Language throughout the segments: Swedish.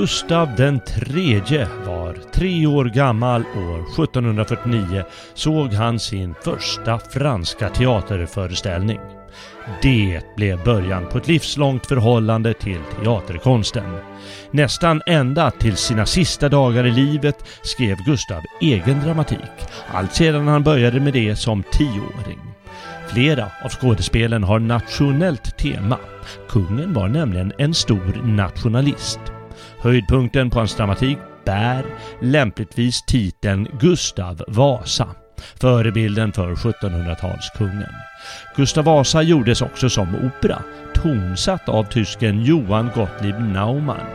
Gustav den tredje var tre år gammal år 1749 såg han sin första franska teaterföreställning. Det blev början på ett livslångt förhållande till teaterkonsten. Nästan ända till sina sista dagar i livet skrev Gustav egen dramatik, allt sedan han började med det som tioåring. Flera av skådespelen har nationellt tema. Kungen var nämligen en stor nationalist. Höjdpunkten på hans dramatik bär lämpligtvis titeln Gustav Vasa, förebilden för 1700-talskungen. Gustav Vasa gjordes också som opera, tonsatt av tysken Johann Gottlieb Naumann.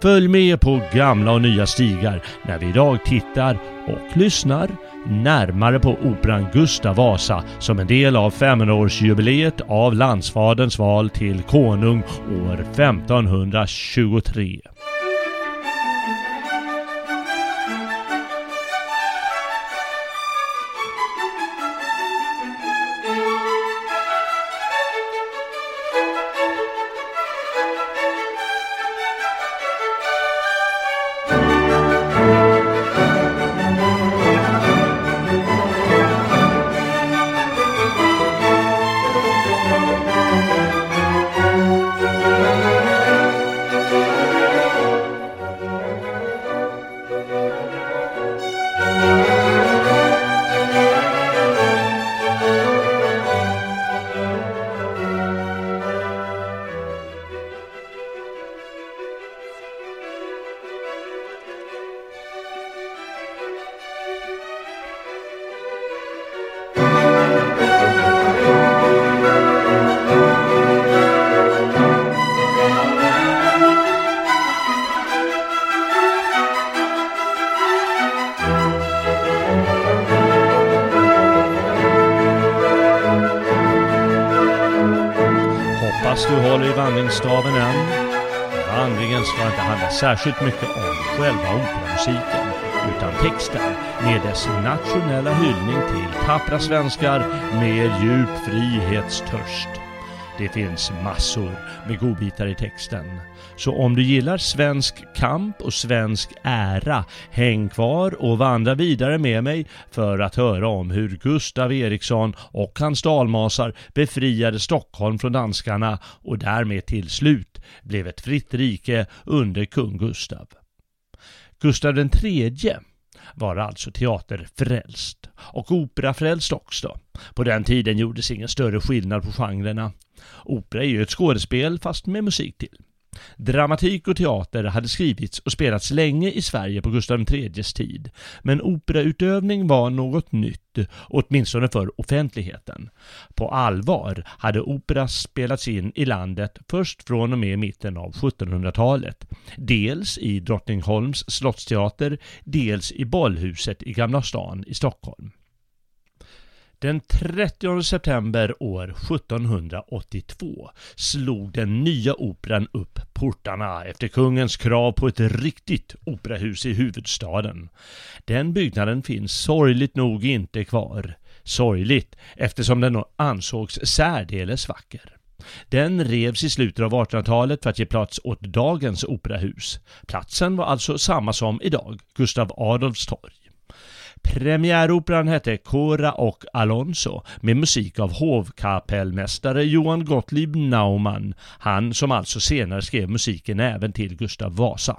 Följ med på gamla och nya stigar när vi idag tittar och lyssnar närmare på operan Gustav Vasa som en del av 500-årsjubileet av landsfaderns val till konung år 1523. Vandringsstaven än. Vandringen ska inte handla särskilt mycket om själva operamusiken utan texten med dess nationella hyllning till tappra svenskar med djup frihetstörst. Det finns massor med godbitar i texten. Så om du gillar svensk kamp och svensk ära, häng kvar och vandra vidare med mig för att höra om hur Gustav Eriksson och hans dalmasar befriade Stockholm från danskarna och därmed till slut blev ett fritt rike under kung Gustav. Gustav den tredje var alltså teaterfrälst och operafrälst också. På den tiden gjordes ingen större skillnad på genrerna. Opera är ju ett skådespel fast med musik till. Dramatik och teater hade skrivits och spelats länge i Sverige på Gustav IIIs tid, men operautövning var något nytt, åtminstone för offentligheten. På allvar hade opera spelats in i landet först från och med mitten av 1700-talet, dels i Drottningholms slottsteater, dels i Bollhuset i Gamla stan i Stockholm. Den 30 september år 1782 slog den nya operan upp portarna efter kungens krav på ett riktigt operahus i huvudstaden. Den byggnaden finns sorgligt nog inte kvar. Sorgligt eftersom den ansågs särdeles vacker. Den revs i slutet av 1800-talet för att ge plats åt dagens operahus. Platsen var alltså samma som idag, Gustav Adolfs torg. Premiäroperan hette Cora och Alonso med musik av hovkapellmästare Johan Gottlieb Naumann, han som alltså senare skrev musiken även till Gustav Vasa.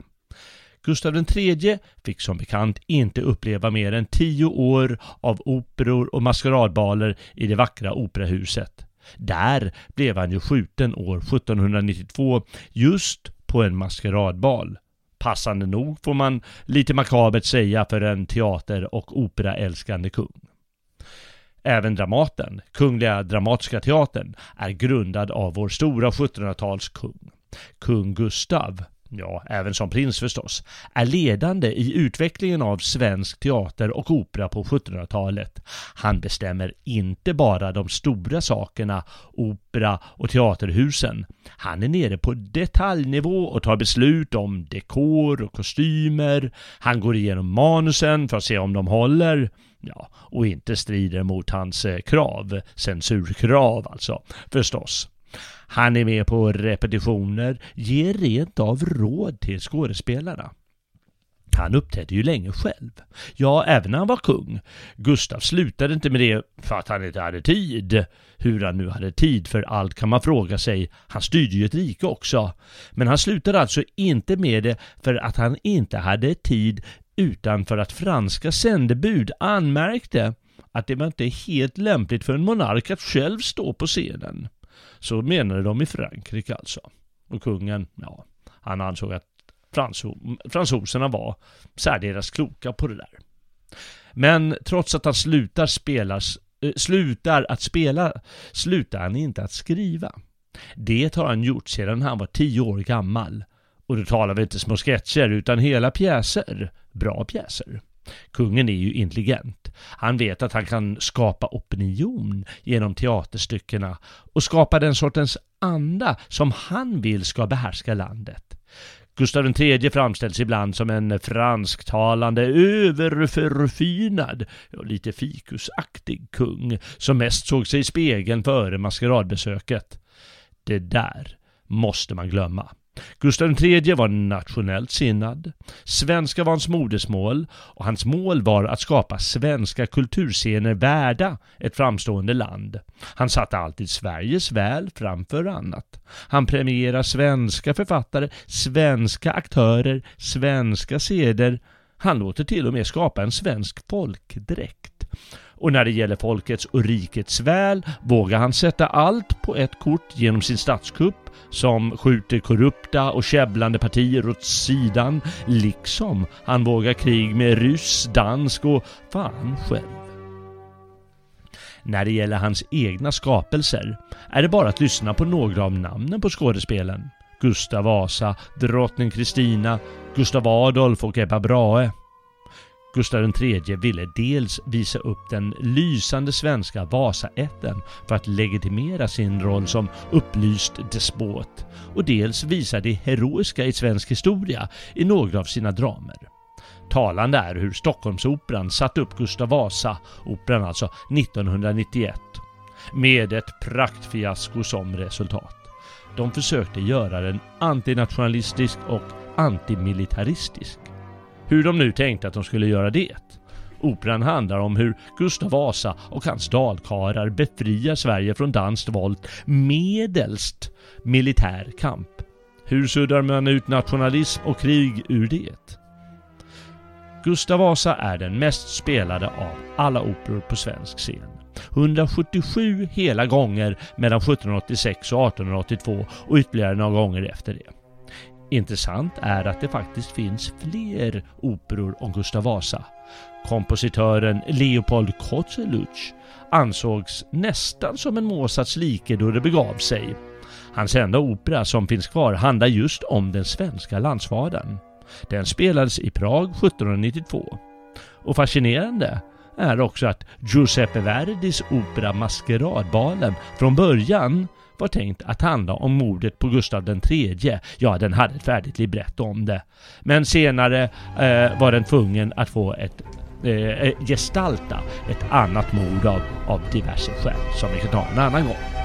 Gustav III fick som bekant inte uppleva mer än tio år av operor och maskeradbaler i det vackra operahuset. Där blev han ju skjuten år 1792 just på en maskeradbal. Passande nog får man lite makabert säga för en teater och operaälskande kung. Även Dramaten, Kungliga Dramatiska Teatern, är grundad av vår stora 1700-talskung. Kung Gustav ja, även som prins förstås, är ledande i utvecklingen av svensk teater och opera på 1700-talet. Han bestämmer inte bara de stora sakerna, opera och teaterhusen. Han är nere på detaljnivå och tar beslut om dekor och kostymer. Han går igenom manusen för att se om de håller. Ja, och inte strider mot hans eh, krav, censurkrav alltså, förstås. Han är med på repetitioner, ger rent av råd till skådespelarna. Han uppträdde ju länge själv. Ja, även när han var kung. Gustav slutade inte med det för att han inte hade tid. Hur han nu hade tid för allt kan man fråga sig. Han styrde ju ett rike också. Men han slutade alltså inte med det för att han inte hade tid utan för att franska sändebud anmärkte att det var inte helt lämpligt för en monark att själv stå på scenen. Så menade de i Frankrike alltså. Och kungen, ja, han ansåg att fransoserna var särdeles kloka på det där. Men trots att han slutar, spelas, äh, slutar att spela slutar han inte att skriva. Det har han gjort sedan han var tio år gammal. Och då talar vi inte små sketcher utan hela pjäser. Bra pjäser. Kungen är ju intelligent. Han vet att han kan skapa opinion genom teaterstyckena och skapa den sortens anda som han vill ska behärska landet. Gustav III framställs ibland som en fransktalande, överförfinad och lite fikusaktig kung som mest såg sig i spegeln före maskeradbesöket. Det där måste man glömma. Gustav III var nationellt sinnad. Svenska var hans modersmål och hans mål var att skapa svenska kulturscener värda ett framstående land. Han satte alltid Sveriges väl framför annat. Han premierar svenska författare, svenska aktörer, svenska seder. Han låter till och med skapa en svensk folkdräkt. Och när det gäller folkets och rikets väl vågar han sätta allt på ett kort genom sin statskupp som skjuter korrupta och käbblande partier åt sidan, liksom han vågar krig med ryss, dansk och fan själv. När det gäller hans egna skapelser är det bara att lyssna på några av namnen på skådespelen. Gustav Vasa, drottning Kristina, Gustav Adolf och Ebba Brahe. Gustav III ville dels visa upp den lysande svenska Vasaätten för att legitimera sin roll som upplyst despot och dels visa det heroiska i svensk historia i några av sina dramer. Talande är hur Stockholmsoperan satte upp Gustav Vasa-operan alltså 1991 med ett praktfiasko som resultat. De försökte göra den antinationalistisk och antimilitaristisk. Hur de nu tänkte att de skulle göra det. Operan handlar om hur Gustav Vasa och hans dalkarar befriar Sverige från danskt våld medelst militär kamp. Hur suddar man ut nationalism och krig ur det? Gustav Vasa är den mest spelade av alla operor på svensk scen. 177 hela gånger mellan 1786 och 1882 och ytterligare några gånger efter det. Intressant är att det faktiskt finns fler operor om Gustav Vasa. Kompositören Leopold Kozeluch ansågs nästan som en Mozarts like då det begav sig. Hans enda opera som finns kvar handlar just om den svenska landsfadern. Den spelades i Prag 1792. Och fascinerande är också att Giuseppe Verdis opera Maskeradbalen från början var tänkt att handla om mordet på Gustav III. Ja, den hade ett färdigt libretto om det. Men senare eh, var den tvungen att få ett eh, eh gestalta ett annat mord av, av diverse skäl som vi kan ta en annan gång.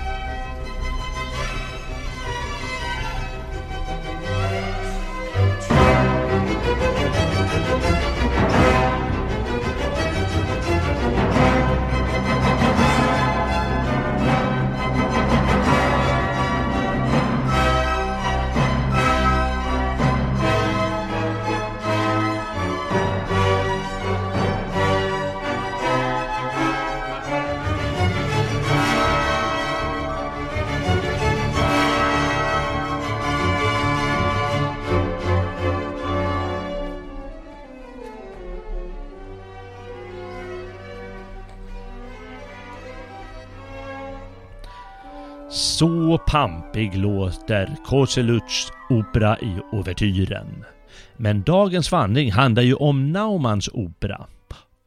Så pampig låter Koseluts opera i ouvertyren. Men dagens vandring handlar ju om Naumanns opera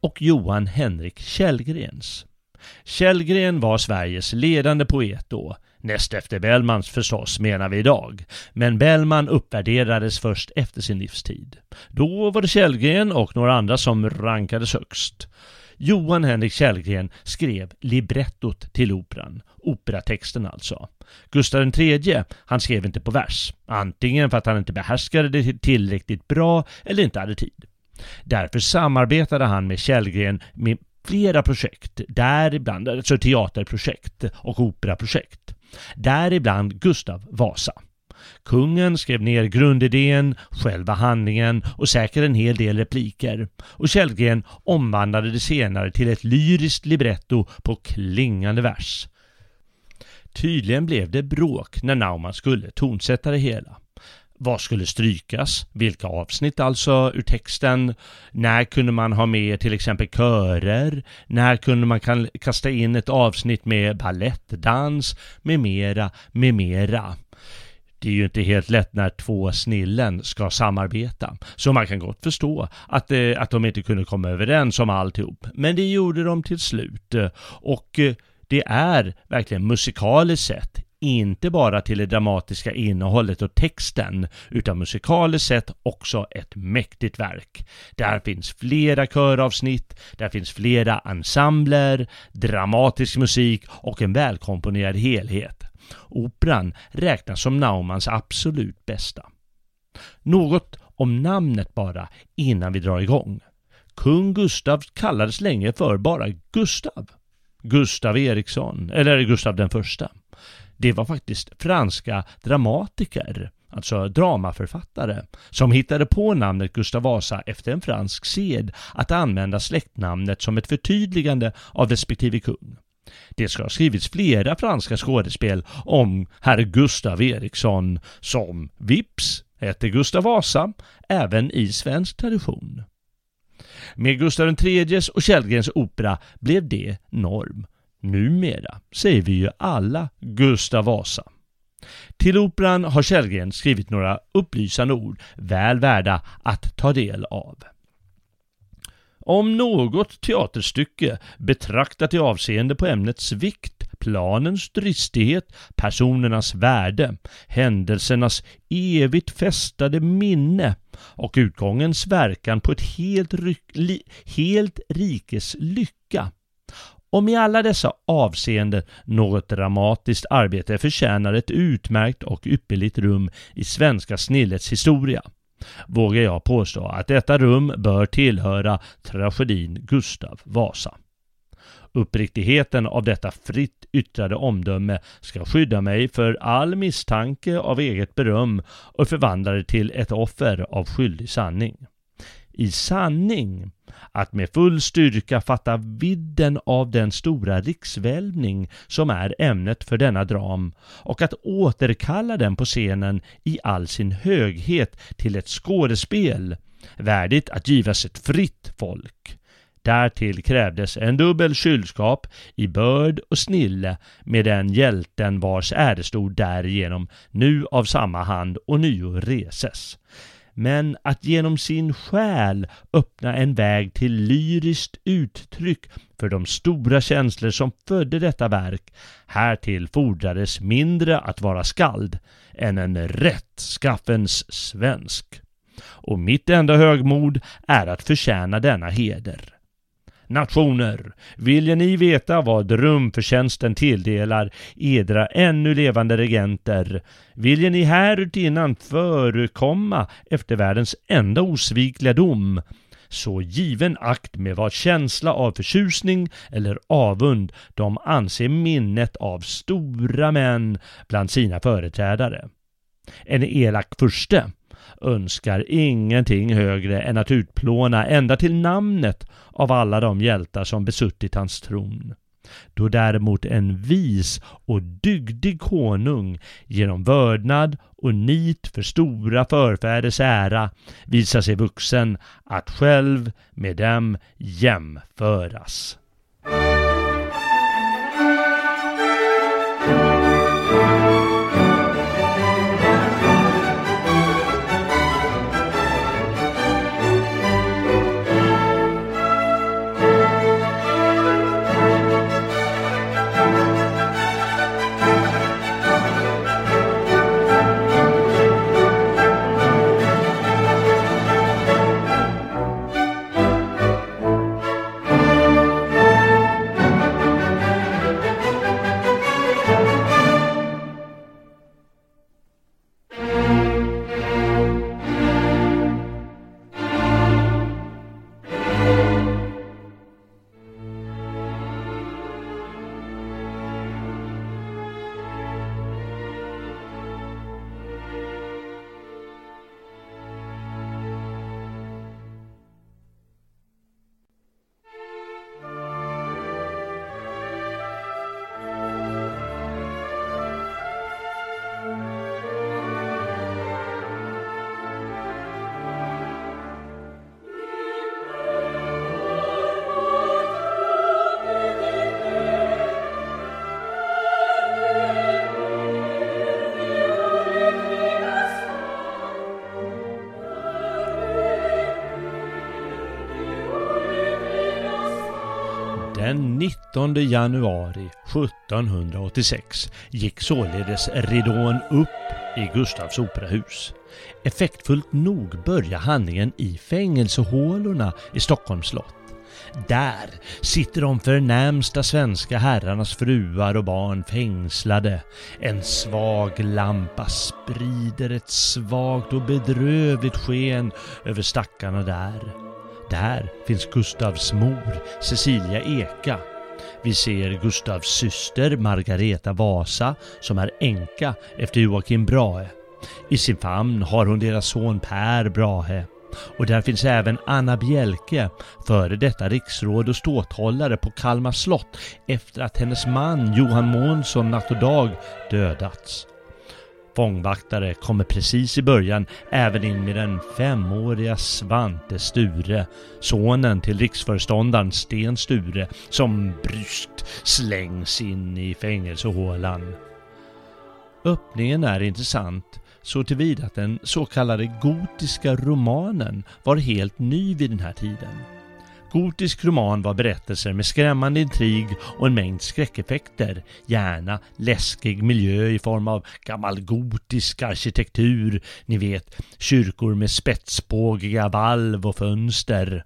och Johan Henrik Källgrens. Källgren var Sveriges ledande poet då, näst efter Bellmans förstås menar vi idag. Men Bellman uppvärderades först efter sin livstid. Då var det Källgren och några andra som rankades högst. Johan Henrik Källgren skrev librettot till operan, operatexten alltså. Gustav III, han skrev inte på vers, antingen för att han inte behärskade det tillräckligt bra eller inte hade tid. Därför samarbetade han med Källgren med flera projekt, däribland alltså teaterprojekt och operaprojekt. Däribland Gustav Vasa. Kungen skrev ner grundidén, själva handlingen och säkert en hel del repliker. Och Källgren omvandlade det senare till ett lyriskt libretto på klingande vers. Tydligen blev det bråk när Naumann skulle tonsätta det hela. Vad skulle strykas? Vilka avsnitt alltså ur texten? När kunde man ha med till exempel körer? När kunde man kasta in ett avsnitt med ballettdans? Med mera, med mera. Det är ju inte helt lätt när två snillen ska samarbeta. Så man kan gott förstå att, eh, att de inte kunde komma överens om alltihop. Men det gjorde de till slut. Eh, och eh, det är verkligen musikaliskt sett inte bara till det dramatiska innehållet och texten, utan musikaliskt sett också ett mäktigt verk. Där finns flera köravsnitt, där finns flera ensembler, dramatisk musik och en välkomponerad helhet. Operan räknas som Naumanns absolut bästa. Något om namnet bara innan vi drar igång. Kung Gustav kallades länge för bara Gustav. Gustav Eriksson, eller Gustav den första. Det var faktiskt franska dramatiker, alltså dramaförfattare, som hittade på namnet Gustav Vasa efter en fransk sed att använda släktnamnet som ett förtydligande av respektive kung. Det ska ha skrivits flera franska skådespel om herr Gustav Eriksson som vips hette Gustav Vasa även i svensk tradition. Med Gustav IIIs och Källgrens opera blev det norm. Numera säger vi ju alla Gustav Vasa. Till operan har Källgren skrivit några upplysande ord väl värda att ta del av. Om något teaterstycke betraktat i avseende på ämnets vikt, planens dristighet, personernas värde, händelsernas evigt fästade minne och utgångens verkan på ett helt, li, helt rikes lycka. Om i alla dessa avseenden något dramatiskt arbete förtjänar ett utmärkt och ypperligt rum i svenska snillets historia vågar jag påstå att detta rum bör tillhöra tragedin Gustav Vasa. Uppriktigheten av detta fritt yttrade omdöme ska skydda mig för all misstanke av eget beröm och förvandla det till ett offer av skyldig sanning. I sanning att med full styrka fatta vidden av den stora riksvälvning som är ämnet för denna dram och att återkalla den på scenen i all sin höghet till ett skådespel värdigt att givas ett fritt folk. Därtill krävdes en dubbel kylskap i börd och snille med den hjälten vars ärestol därigenom nu av samma hand och nio reses men att genom sin själ öppna en väg till lyriskt uttryck för de stora känslor som födde detta verk. Härtill fordrades mindre att vara skald än en rättskaffens svensk. Och mitt enda högmod är att förtjäna denna heder nationer. Vilja ni veta vad rumförtjänsten tilldelar edra ännu levande regenter? Vilja ni härutinnan förekomma efter världens enda osvikliga dom? så given akt med vad känsla av förtjusning eller avund de anser minnet av stora män bland sina företrädare. En elak furste önskar ingenting högre än att utplåna ända till namnet av alla de hjältar som besuttit hans tron. Då däremot en vis och dygdig konung genom vördnad och nit för stora förfäders ära visar sig vuxen att själv med dem jämföras. Den 19 januari 1786 gick således ridån upp i Gustavs operahus. Effektfullt nog börjar handlingen i fängelsehålorna i Stockholms slott. Där sitter de förnämsta svenska herrarnas fruar och barn fängslade. En svag lampa sprider ett svagt och bedrövligt sken över stackarna där. Där finns Gustavs mor, Cecilia Eka. Vi ser Gustavs syster Margareta Vasa som är änka efter Joakim Brahe. I sin famn har hon deras son Per Brahe. Och där finns även Anna Bjelke, före detta riksråd och ståthållare på Kalmar slott efter att hennes man Johan Månsson natt och dag dödats. Fångvaktare kommer precis i början även in med den femåriga Svante Sture, sonen till riksföreståndaren Sten Sture, som bryskt slängs in i fängelsehålan. Öppningen är intressant så tillvida att den så kallade gotiska romanen var helt ny vid den här tiden. Gotisk roman var berättelser med skrämmande intrig och en mängd skräckeffekter, gärna läskig miljö i form av gammal gotisk arkitektur, ni vet kyrkor med spetsbågiga valv och fönster.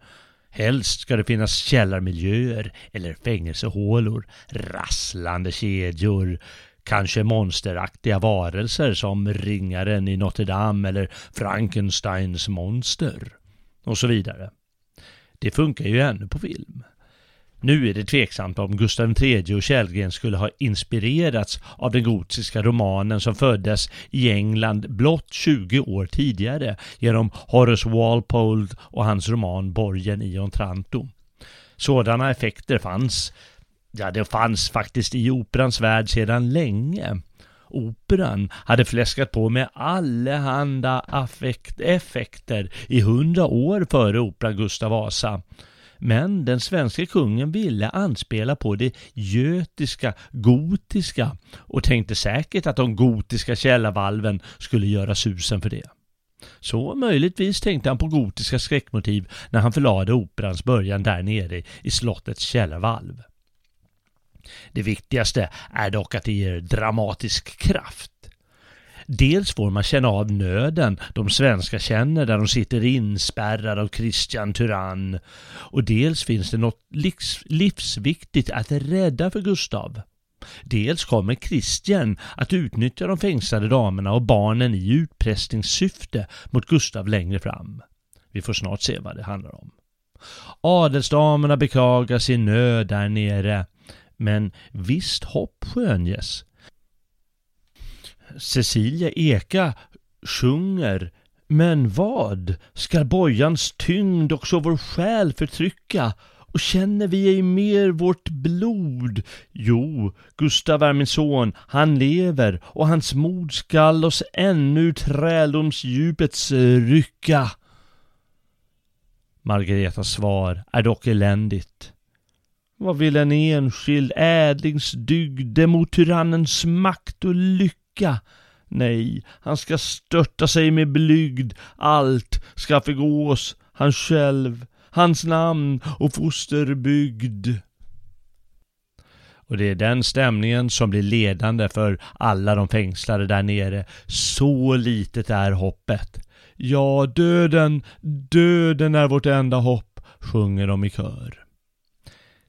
Helst ska det finnas källarmiljöer eller fängelsehålor, rasslande kedjor, Kanske monsteraktiga varelser som ringaren i Notre Dame eller Frankensteins monster. Och så vidare. Det funkar ju ännu på film. Nu är det tveksamt om Gustav III och Källgren skulle ha inspirerats av den gotiska romanen som föddes i England blott 20 år tidigare genom Horace Walpole och hans roman Borgen i Ontranto. Sådana effekter fanns Ja, det fanns faktiskt i operans värld sedan länge. Operan hade fläskat på med allehanda affekt, effekter i hundra år före operan Gustav Vasa. Men den svenska kungen ville anspela på det götiska, gotiska och tänkte säkert att de gotiska källarvalven skulle göra susen för det. Så möjligtvis tänkte han på gotiska skräckmotiv när han förlade operans början där nere i slottets källarvalv. Det viktigaste är dock att det ger dramatisk kraft. Dels får man känna av nöden de svenska känner där de sitter inspärrade av Christian Tyrann. Och dels finns det något livsviktigt att rädda för Gustav. Dels kommer Christian att utnyttja de fängslade damerna och barnen i utpressningssyfte mot Gustav längre fram. Vi får snart se vad det handlar om. Adelsdamerna beklagar sin nöd där nere men visst hopp skönjes. Cecilia Eka sjunger Men vad skall bojans tyngd också vår själ förtrycka? Och känner vi ej mer vårt blod? Jo, Gustav är min son, han lever och hans mod skall oss ännu träldomsdjupets eh, rycka. Margaretas svar är dock eländigt. Vad vill en enskild ädlingsdygd mot tyrannens makt och lycka? Nej, han ska störta sig med blygd, allt ska förgås, han själv, hans namn och fosterbygd. Och det är den stämningen som blir ledande för alla de fängslade där nere. Så litet är hoppet. Ja, döden, döden är vårt enda hopp, sjunger de i kör.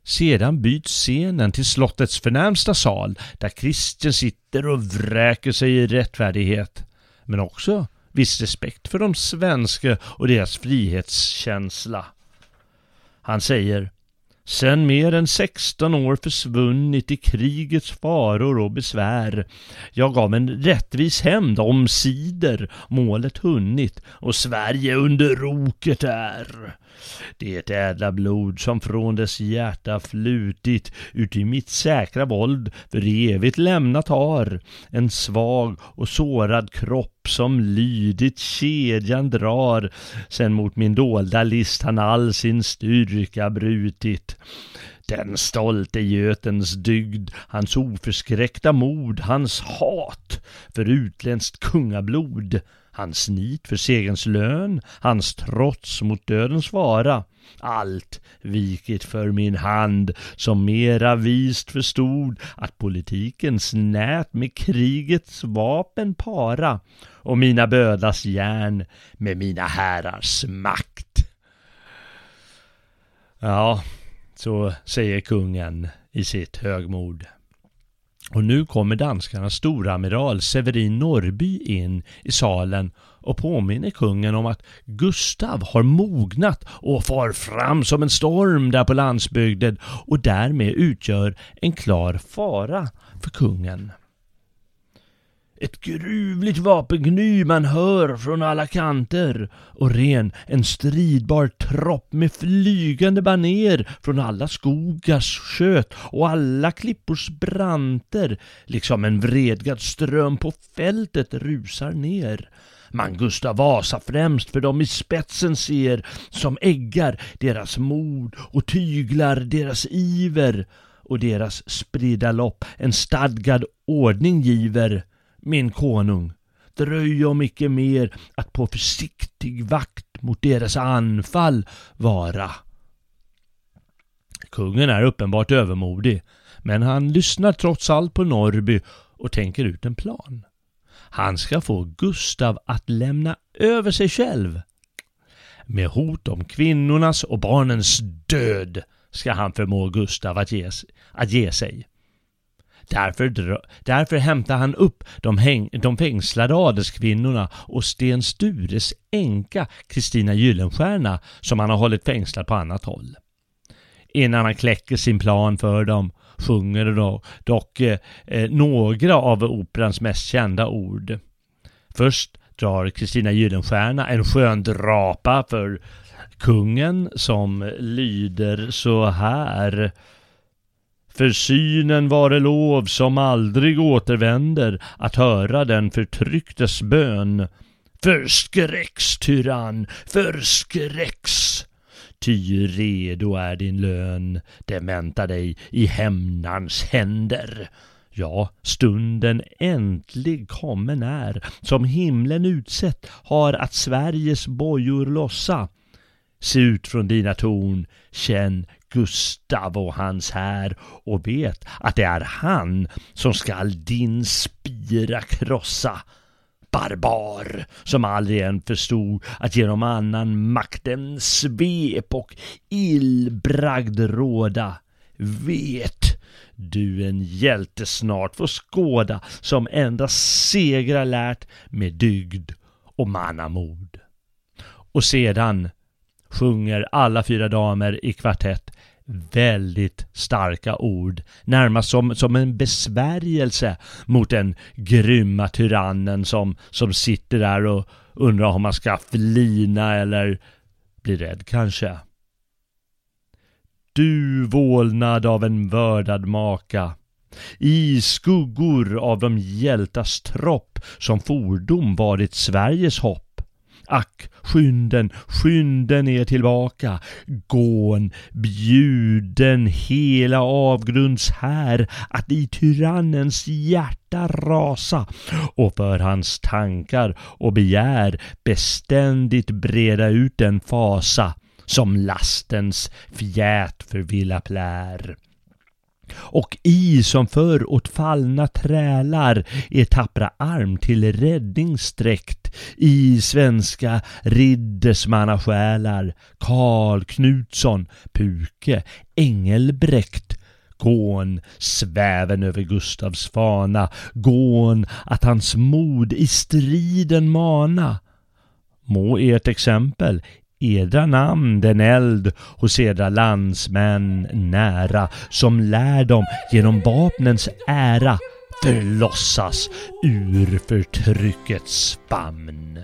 Sedan byts scenen till slottets förnämsta sal där Christian sitter och vräker sig i rättfärdighet. Men också viss respekt för de svenska och deras frihetskänsla. Han säger Sen mer än 16 år försvunnit i krigets faror och besvär. Jag gav en rättvis hämnd omsider målet hunnit och Sverige under roket är. Det ädla blod som från dess hjärta flutit ut i mitt säkra våld för evigt lämnat har. En svag och sårad kropp som lydigt kedjan drar. Sen mot min dolda list han all sin styrka brutit. Den stolte götens dygd, hans oförskräckta mod, hans hat för utländskt kungablod hans nit för segerns lön, hans trots mot dödens vara, allt vikit för min hand, som mera vist förstod att politikens nät med krigets vapen para och mina bödlas järn med mina herrars makt. Ja, så säger kungen i sitt högmod. Och nu kommer danskarnas storamiral Severin Norrby in i salen och påminner kungen om att Gustav har mognat och far fram som en storm där på landsbygden och därmed utgör en klar fara för kungen. Ett gruvligt vapengny man hör från alla kanter. Och ren en stridbar tropp med flygande baner från alla skogars sköt och alla klippors branter. Liksom en vredgad ström på fältet rusar ner. Man Gustav Vasa främst för dem i spetsen ser som äggar deras mod och tyglar deras iver och deras spridda lopp. En stadgad ordning giver min konung, dröj om icke mer att på försiktig vakt mot deras anfall vara. Kungen är uppenbart övermodig, men han lyssnar trots allt på Norrby och tänker ut en plan. Han ska få Gustav att lämna över sig själv. Med hot om kvinnornas och barnens död ska han förmå Gustav att ge, att ge sig. Därför, därför hämtar han upp de, häng, de fängslade adelskvinnorna och Sten Stures änka Kristina Gyllenstierna som han har hållit fängslad på annat håll. Innan han kläcker sin plan för dem sjunger då, dock eh, eh, några av operans mest kända ord. Först drar Kristina Gyllenstierna en skön drapa för kungen som lyder så här för synen vare lov som aldrig återvänder att höra den förtrycktes bön. Förskräcks tyrann, förskräcks! Ty redo är din lön, det väntar dig i hämnarns händer. Ja, stunden äntlig kommen är, som himlen utsett har att Sveriges bojor lossa. Se ut från dina torn, känn Gustav och hans här och vet att det är han som skall din spira krossa. Barbar som aldrig än förstod att genom annan makten svep och illbragd råda. Vet du en hjälte snart får skåda som endast segrar lärt med dygd och mannamod. Och sedan sjunger alla fyra damer i kvartett väldigt starka ord, närmast som, som en besvärjelse mot den grymma tyrannen som, som sitter där och undrar om man ska flina eller bli rädd kanske. Du vålnad av en vördad maka, i skuggor av de hjältas tropp som fordom varit Sveriges hopp Ack, skynden, skynden er tillbaka. Gån, bjuden hela avgrunds här att i tyrannens hjärta rasa och för hans tankar och begär beständigt breda ut den fasa som lastens fjät förvilla plär och i som förr åt fallna trälar er tappra arm till räddning sträckt i svenska riddersmannasjälar Karl Knutsson, Puke, Engelbrekt Gån sväven över Gustavs fana, gån att hans mod i striden mana. Må ert exempel edra namn den eld hos edra landsmän nära som lär dem genom vapnens ära förlossas ur förtryckets famn.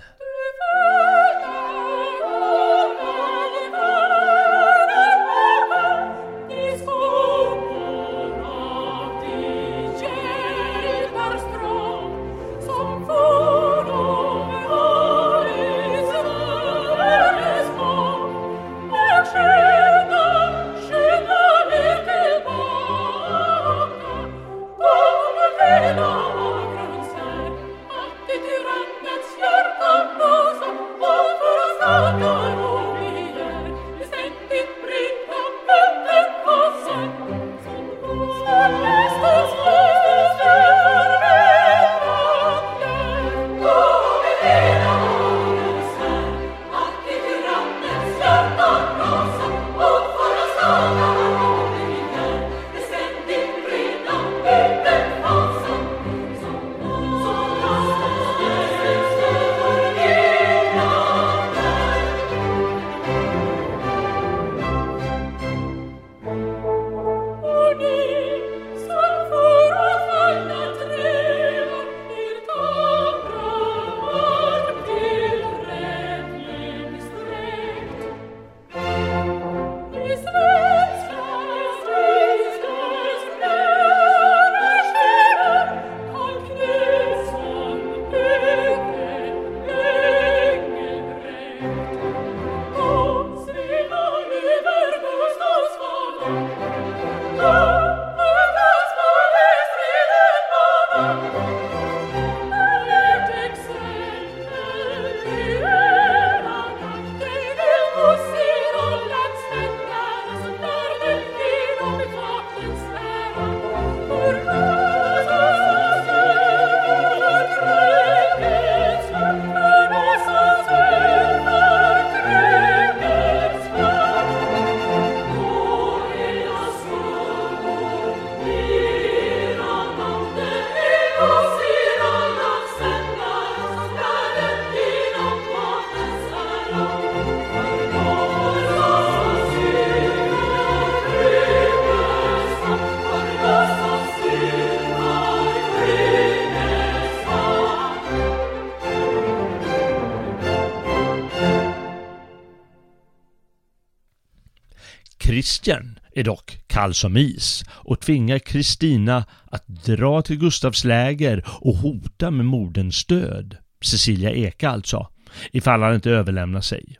Kall som is och tvingar Kristina att dra till Gustavs läger och hota med moderns död. Cecilia Eka alltså, ifall han inte överlämnar sig.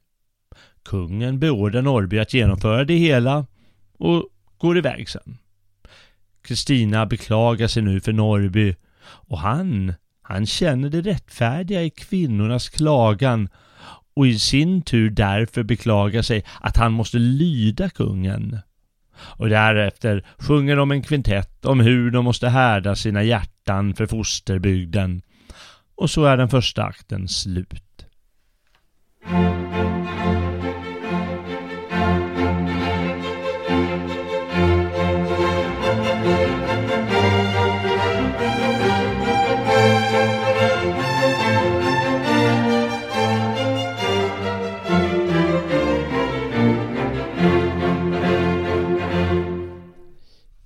Kungen beordrar Norrby att genomföra det hela och går iväg sen. Kristina beklagar sig nu för Norrby och han, han känner det rättfärdiga i kvinnornas klagan och i sin tur därför beklagar sig att han måste lyda kungen. Och därefter sjunger de en kvintett om hur de måste härda sina hjärtan för fosterbygden. Och så är den första akten slut.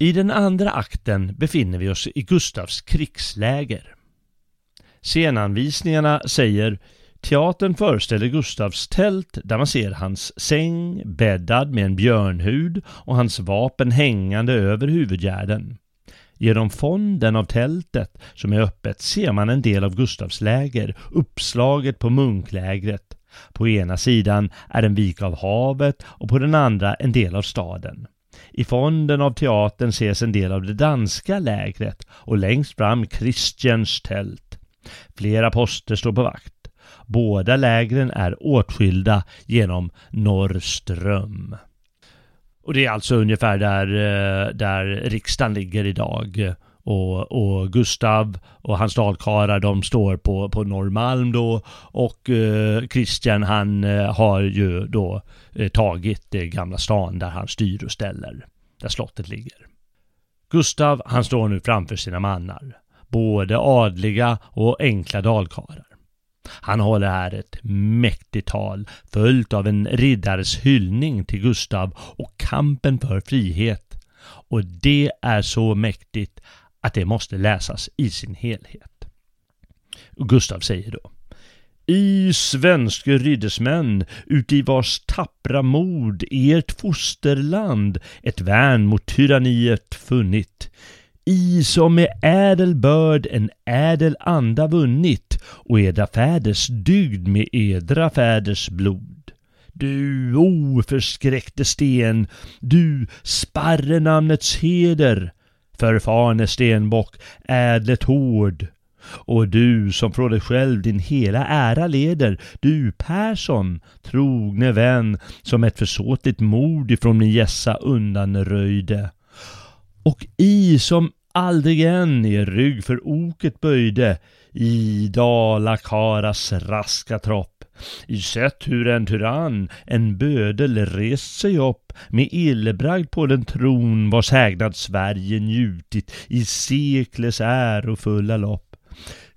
I den andra akten befinner vi oss i Gustavs krigsläger. Scenanvisningarna säger Teatern föreställer Gustavs tält där man ser hans säng bäddad med en björnhud och hans vapen hängande över huvudgärden. Genom fonden av tältet som är öppet ser man en del av Gustavs läger uppslaget på munklägret. På ena sidan är en vik av havet och på den andra en del av staden. I fonden av teatern ses en del av det danska lägret och längst fram Christians tält. Flera poster står på vakt. Båda lägren är åtskilda genom Norrström. Och det är alltså ungefär där, eh, där riksdagen ligger idag. Och, och Gustav och hans dalkarlar de står på, på Norrmalm då och eh, Christian han eh, har ju då eh, tagit eh, Gamla stan där han styr och ställer, där slottet ligger. Gustav han står nu framför sina mannar, både adliga och enkla dalkarlar. Han håller här ett mäktigt tal följt av en riddares hyllning till Gustav och kampen för frihet. Och det är så mäktigt att det måste läsas i sin helhet. Och Gustav säger då i svenske riddersmän, uti vars tappra mod ert fosterland ett värn mot tyranniet funnit. I som med ädel börd en ädel anda vunnit och edra fäders dygd med edra fäders blod. Du oförskräckte sten, du sparre namnets heder, förfarne stenbock, ädlet hård. Och du som från dig själv din hela ära leder, du Persson, trogne vän, som ett försåtligt mord ifrån min gässa undanröjde. Och i som aldrig än er rygg för oket böjde, i Dalakaras raska tropp. I sett hur en tyrann, en bödel, rest sig upp med illbragd på den tron vars hägnad Sverige njutit i sekles ärofulla lopp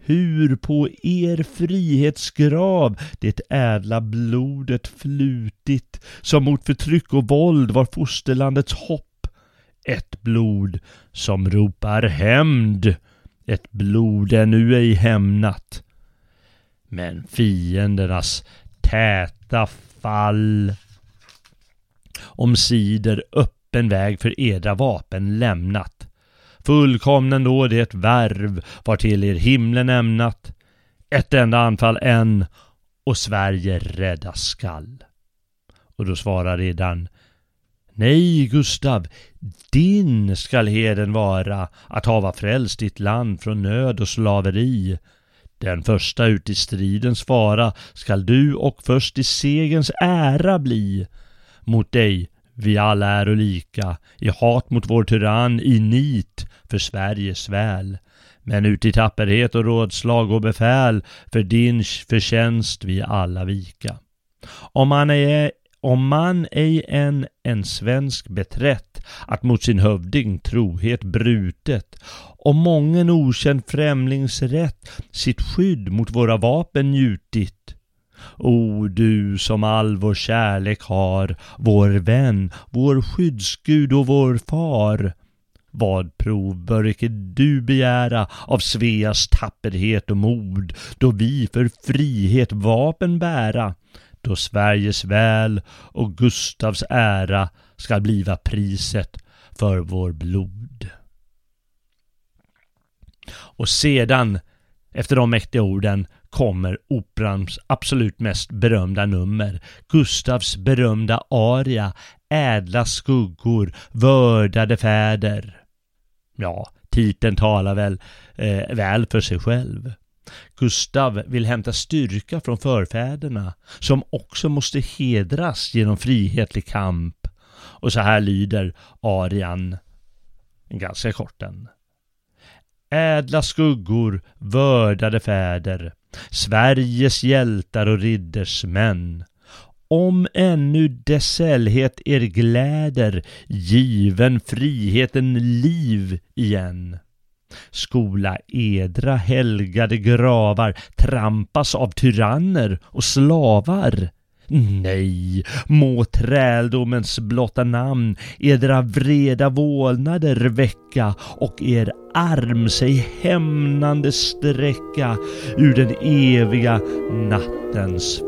hur på er frihetsgrav det ädla blodet flutit som mot förtryck och våld var fosterlandets hopp. Ett blod som ropar hämnd, ett blod ännu ej hämnat. Men fiendernas täta fall omsider öppen väg för edra vapen lämnat Fullkomnen då det värv var till er himlen ämnat. Ett enda anfall än och Sverige räddas skall. Och då svarar riddaren Nej, Gustav, din skall heden vara att hava frälst ditt land från nöd och slaveri. Den första ut i stridens fara skall du och först i segens ära bli. Mot dig vi alla är lika, i hat mot vår tyrann, i nit för Sveriges väl. Men ut i tapperhet och rådslag och befäl, för din förtjänst vi alla vika. Om man är om man ej än en svensk beträtt att mot sin hövding trohet brutet, om mången okänd främlingsrätt sitt skydd mot våra vapen njutit, O du som all vår kärlek har, vår vän, vår skyddsgud och vår far. Vad prov bör icke du begära av Sveas tapperhet och mod, då vi för frihet vapen bära, då Sveriges väl och Gustavs ära skall bliva priset för vår blod. Och sedan, efter de mäktiga orden, kommer operans absolut mest berömda nummer. Gustavs berömda aria Ädla skuggor, vördade fäder. Ja, titeln talar väl eh, väl för sig själv. Gustav vill hämta styrka från förfäderna som också måste hedras genom frihetlig kamp. Och så här lyder arian, ganska kort den. Ädla skuggor, vördade fäder, Sveriges hjältar och riddersmän. Om ännu dess sällhet er gläder, given friheten liv igen. Skola edra helgade gravar trampas av tyranner och slavar. Nej, må träldomens blotta namn edra vreda vålnader väcka och er arm sig hämnande sträcka ur den eviga nattens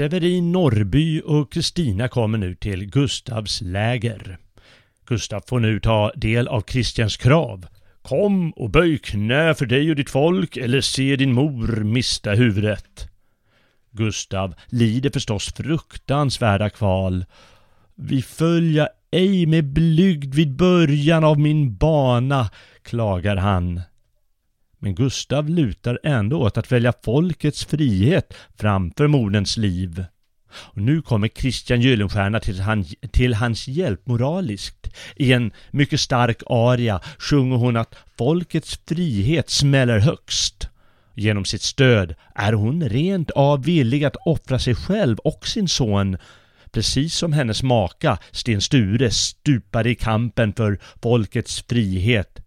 Severin Norrby och Kristina kommer nu till Gustavs läger. Gustav får nu ta del av Kristians krav. Kom och böj knä för dig och ditt folk eller se din mor mista huvudet. Gustav lider förstås fruktansvärda kval. Vi följa ej med blygd vid början av min bana, klagar han. Men Gustav lutar ändå åt att välja folkets frihet framför moderns liv. Och nu kommer Christian Gyllenstierna till, han, till hans hjälp moraliskt. I en mycket stark aria sjunger hon att folkets frihet smäller högst. Genom sitt stöd är hon rent av villig att offra sig själv och sin son precis som hennes maka Sten Sture stupade i kampen för folkets frihet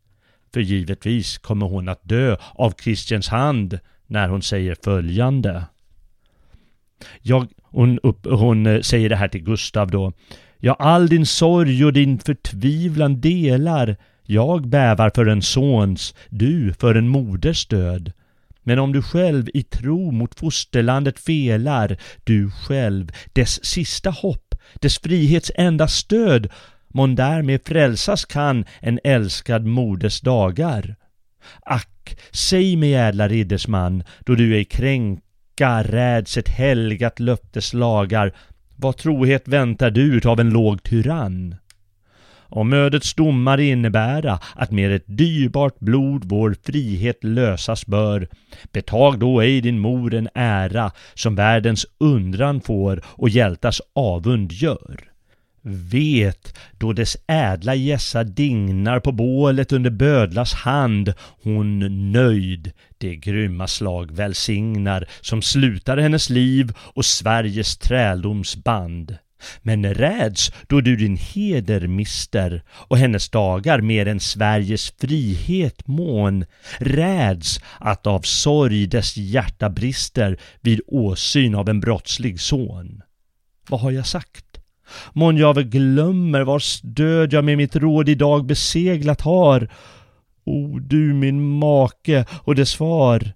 för givetvis kommer hon att dö av Christians hand när hon säger följande. Jag, hon, upp, hon eh, säger det här till Gustav då. Ja, all din sorg och din förtvivlan delar. Jag bävar för en sons, du för en moders död. Men om du själv i tro mot fosterlandet felar, du själv, dess sista hopp, dess frihets enda stöd, mån därmed frälsas kan en älskad moders dagar. Ack, säg mig ädla riddersman, då du ej kränka räds ett helgat löftes lagar, vad trohet väntar du utav en låg tyrann? om ödets domar innebära att med ett dyrbart blod vår frihet lösas bör, betag då ej din mor en ära som världens undran får och hjältars avund gör. Vet, då dess ädla gässa dignar på bålet under bödlas hand, hon nöjd det grymma slag välsignar som slutar hennes liv och Sveriges träldomsband. Men räds då du din heder mister och hennes dagar mer än Sveriges frihet mån. Räds att av sorg dess hjärta brister vid åsyn av en brottslig son. Vad har jag sagt? Mån jag väl glömmer vars död jag med mitt råd idag beseglat har. O du min make och dess far.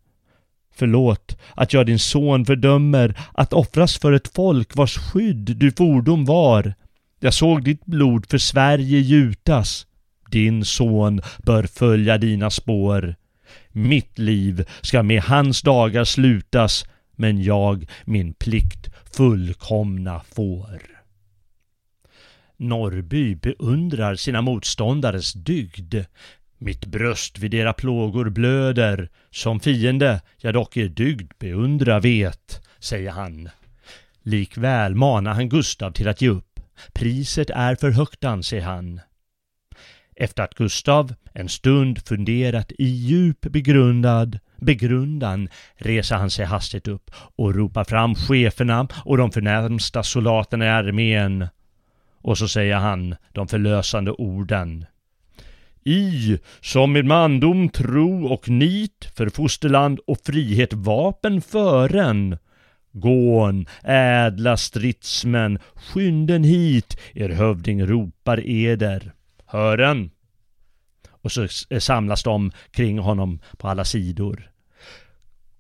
Förlåt att jag din son fördömer att offras för ett folk vars skydd du fordom var. Jag såg ditt blod för Sverige gjutas. Din son bör följa dina spår. Mitt liv ska med hans dagar slutas, men jag min plikt fullkomna får. Norrby beundrar sina motståndares dygd. Mitt bröst vid era plågor blöder, som fiende jag dock er dygd beundra vet, säger han. Likväl manar han Gustav till att ge upp. Priset är för högt anser han. Efter att Gustav en stund funderat i djup begrundad begrundan reser han sig hastigt upp och ropar fram cheferna och de förnämsta soldaterna i armén. Och så säger han de förlösande orden. I som med mandom, tro och nit för fosterland och frihet vapen fören. Gån, ädla stridsmän, skynden hit, er hövding ropar eder. Hören! Och så samlas de kring honom på alla sidor.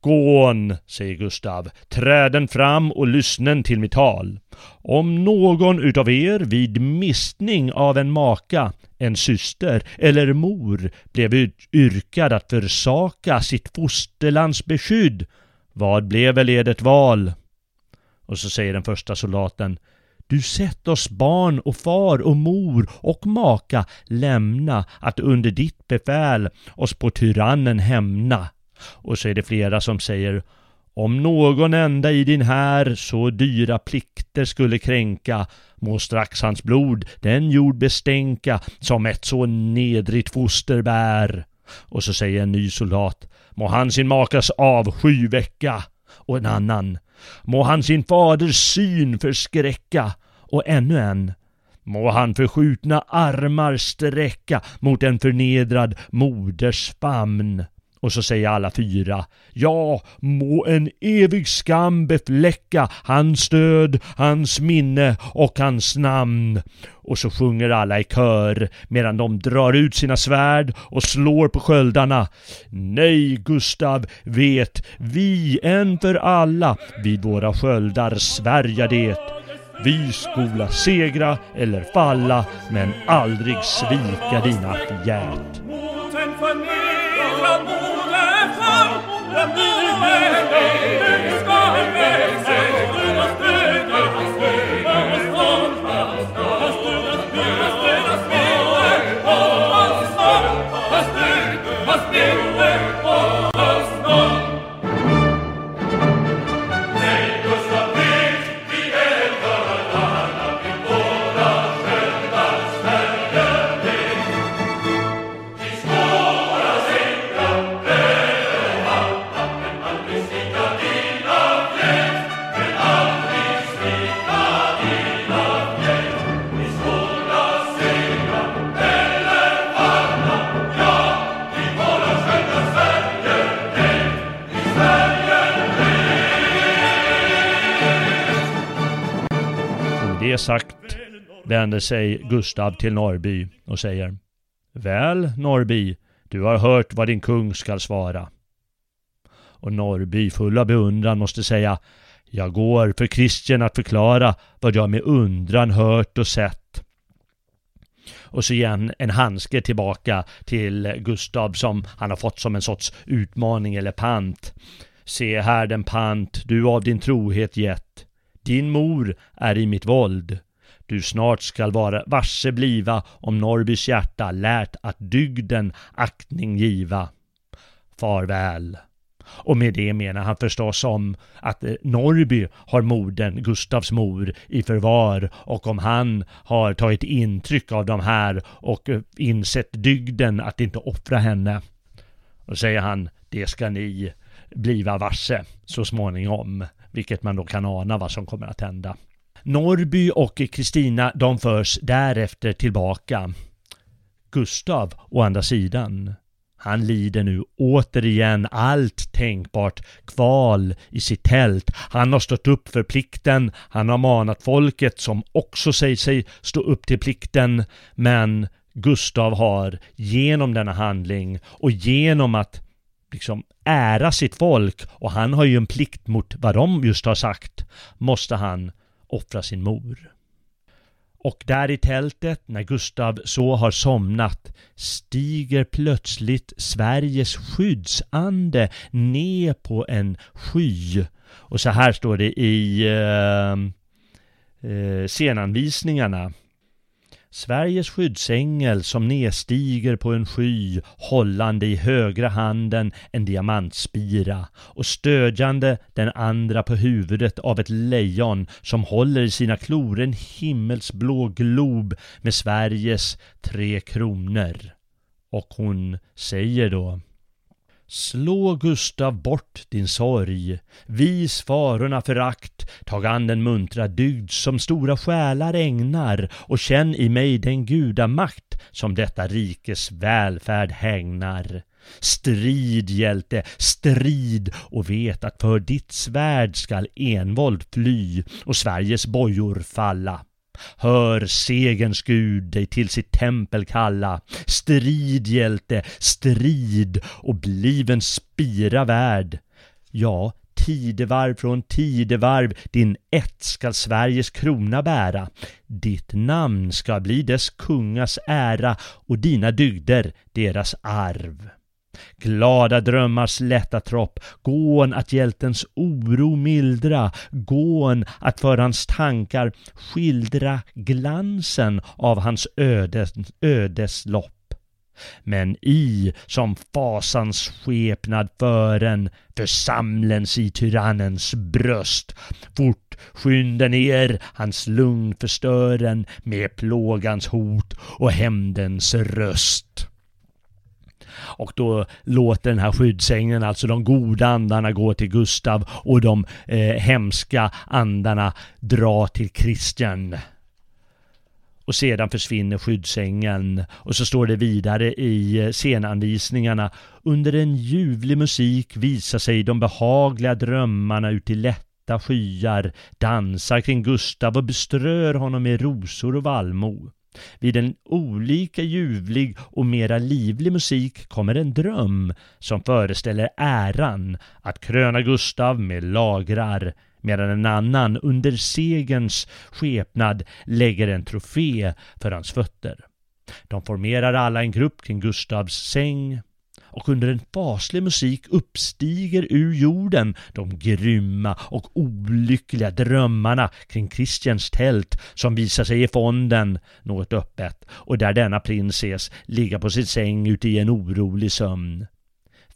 Gån, säger Gustav, träden fram och lyssnen till mitt tal. Om någon utav er vid mistning av en maka, en syster eller mor blev yrkad att försaka sitt fosterlands beskydd, vad blev väl edert val? Och så säger den första soldaten du sett oss barn och far och mor och maka lämna att under ditt befäl oss på tyrannen hämna. Och så är det flera som säger om någon enda i din här så dyra plikter skulle kränka må strax hans blod den jord bestänka som ett så nedrigt foster bär. Och så säger en ny soldat må han sin makas avsky väcka och en annan må han sin faders syn förskräcka och ännu en Må han förskjutna armar sträcka mot en förnedrad moders famn. Och så säger alla fyra Ja, må en evig skam befläcka hans död, hans minne och hans namn. Och så sjunger alla i kör medan de drar ut sina svärd och slår på sköldarna. Nej, Gustav, vet vi en för alla vid våra sköldar svärja det. Vi skola segra eller falla men aldrig svika dina fjät det vänder sig Gustav till Norrby och säger Väl, Norrby, du har hört vad din kung skall svara. Och Norrby full av beundran måste säga Jag går för Kristian att förklara vad jag med undran hört och sett. Och så igen en handske tillbaka till Gustav som han har fått som en sorts utmaning eller pant. Se här den pant du av din trohet gett. Din mor är i mitt våld du snart skall vara varse bliva om Norrbys hjärta lärt att dygden aktning giva. Farväl. Och med det menar han förstås om att eh, Norby Norrby har modern, Gustavs mor, i förvar och om han har tagit intryck av de här och eh, insett dygden att inte offra henne. Då säger han, det ska ni bliva varse så småningom, vilket man då kan ana vad som kommer att hända. Norby och Kristina de förs därefter tillbaka. Gustav å andra sidan han lider nu återigen allt tänkbart kval i sitt tält. Han har stått upp för plikten, han har manat folket som också säger sig stå upp till plikten, men Gustav har genom denna handling och genom att liksom ära sitt folk och han har ju en plikt mot vad de just har sagt, måste han offra sin mor. Och där i tältet, när Gustav så har somnat, stiger plötsligt Sveriges skyddsande ner på en sky. Och så här står det i eh, eh, scenanvisningarna. Sveriges skyddsängel som nedstiger på en sky hållande i högra handen en diamantspira och stödjande den andra på huvudet av ett lejon som håller i sina klor en himmelsblå glob med Sveriges tre kronor. Och hon säger då Slå Gustav bort din sorg, vis farorna förakt, tag an den muntra dygd som stora själar ägnar och känn i mig den gudamakt som detta rikes välfärd hägnar. Strid hjälte, strid och vet att för ditt svärd skall envåld fly och Sveriges bojor falla. Hör segens Gud dig till sitt tempel kalla. Strid hjälte, strid och bliv en spira värd. Ja, tidevarv från tidevarv din ett skall Sveriges krona bära. Ditt namn ska bli dess kungas ära och dina dygder deras arv. Glada drömmars lätta tropp, gån att hjältens oro mildra, gån att för hans tankar skildra glansen av hans ödes, lopp. Men i som fasans skepnad fören församlens i tyrannens bröst. Fort skynda ner hans lugn förstören med plågans hot och hämndens röst. Och då låter den här skyddsängeln, alltså de goda andarna gå till Gustav och de eh, hemska andarna dra till Christian. Och sedan försvinner skyddsängeln och så står det vidare i eh, scenanvisningarna Under en ljuvlig musik visar sig de behagliga drömmarna ut i lätta skyar, dansar kring Gustav och beströr honom med rosor och vallmo. Vid en olika ljuvlig och mera livlig musik kommer en dröm som föreställer äran att kröna Gustav med lagrar medan en annan under segens skepnad lägger en trofé för hans fötter. De formerar alla en grupp kring Gustavs säng och under en faslig musik uppstiger ur jorden de grymma och olyckliga drömmarna kring Christians tält som visar sig i fonden något öppet och där denna prins ses ligga på sin säng ute i en orolig sömn.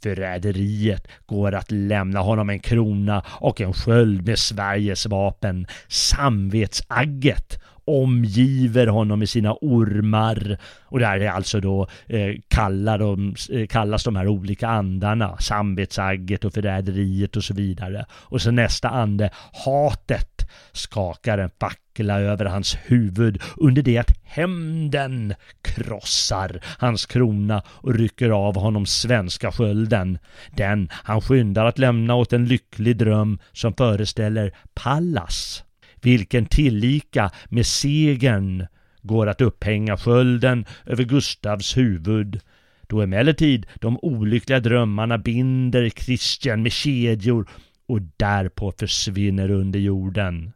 Förräderiet går att lämna honom en krona och en sköld med Sveriges vapen. Samvetsagget omgiver honom med sina ormar. Och där är alltså då eh, kallar de, eh, kallas de här olika andarna, samvetsagget och förräderiet och så vidare. Och så nästa ande, hatet, skakar en fackla över hans huvud under det att hämnden krossar hans krona och rycker av honom svenska skölden. Den han skyndar att lämna åt en lycklig dröm som föreställer Pallas vilken tillika med segern går att upphänga skölden över Gustavs huvud, då emellertid de olyckliga drömmarna binder Kristian med kedjor och därpå försvinner under jorden.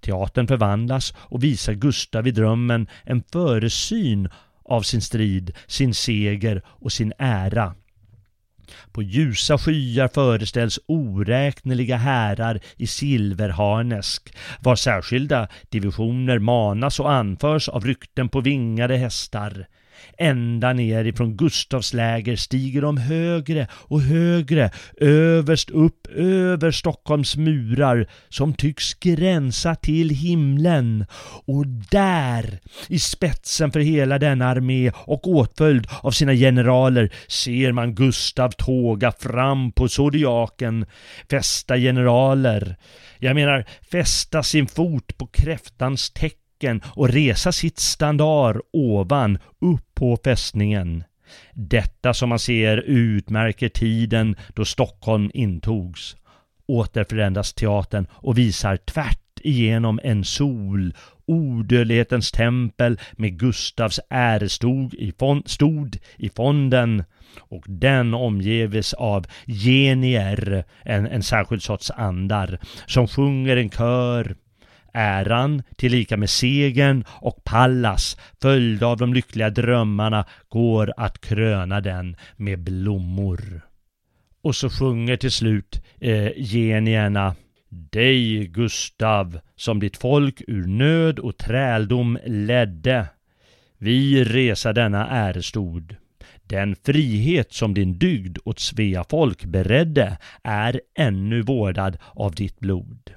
Teatern förvandlas och visar Gustav i drömmen en föresyn av sin strid, sin seger och sin ära. På ljusa skyar föreställs oräkneliga härar i silverharnesk, var särskilda divisioner manas och anförs av rykten på vingade hästar. Ända ner ifrån Gustavs läger stiger de högre och högre, överst upp över Stockholms murar som tycks gränsa till himlen. Och där, i spetsen för hela denna armé och åtföljd av sina generaler, ser man Gustav tåga fram på zodiaken, fästa generaler. Jag menar fästa sin fot på kräftans tecken backen och resa sitt standard ovan upp på fästningen. Detta som man ser utmärker tiden då Stockholm intogs. Åter förändras teatern och visar tvärt igenom en sol, odödlighetens tempel med Gustavs ärestod i, fond, stod i fonden och den omgives av genier, en, en särskild sorts andar, som sjunger en kör Äran tillika med segern och Pallas följda av de lyckliga drömmarna går att kröna den med blommor. Och så sjunger till slut eh, genierna Dig Gustav som ditt folk ur nöd och träldom ledde. Vi resa denna ärestod. Den frihet som din dygd åt Svea folk beredde är ännu vårdad av ditt blod.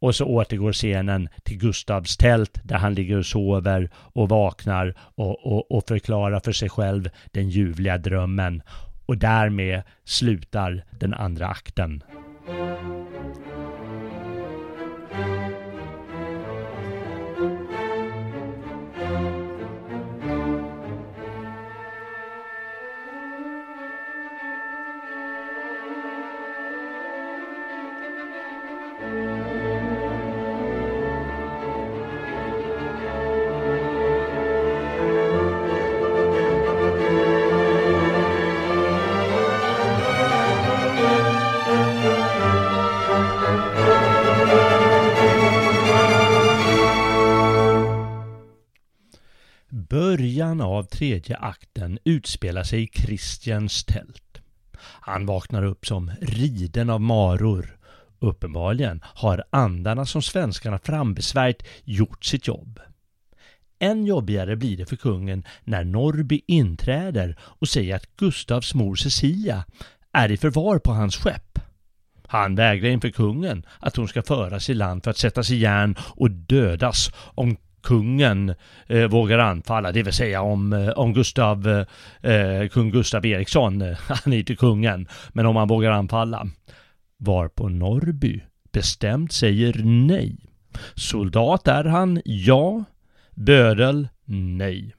Och så återgår scenen till Gustavs tält där han ligger och sover och vaknar och, och, och förklarar för sig själv den ljuvliga drömmen. Och därmed slutar den andra akten. Början av tredje akten utspelar sig i Christians tält. Han vaknar upp som riden av maror. Uppenbarligen har andarna som svenskarna frambesvärjt gjort sitt jobb. Än jobbigare blir det för kungen när Norby inträder och säger att Gustavs mor Cecilia är i förvar på hans skepp. Han vägrar inför kungen att hon ska föras i land för att sättas i järn och dödas om kungen eh, vågar anfalla, det vill säga om, eh, om Gustav, eh, eh, kung Gustav Eriksson, eh, han är inte kungen, men om han vågar anfalla. Varpå Norrby bestämt säger nej. Soldat är han, ja. Bödel, nej.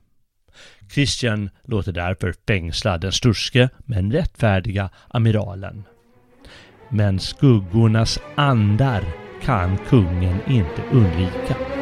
Christian låter därför fängsla den sturske men rättfärdiga amiralen. Men skuggornas andar kan kungen inte undvika.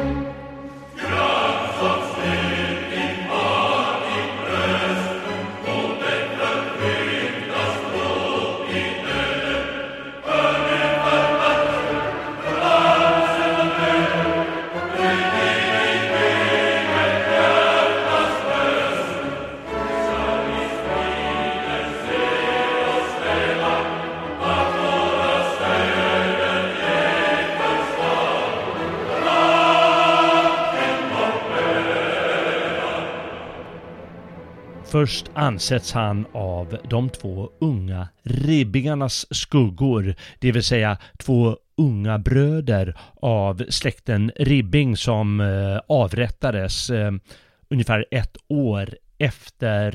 Först ansätts han av de två unga ribbingarnas skuggor, det vill säga två unga bröder av släkten Ribbing som eh, avrättades eh, ungefär ett år efter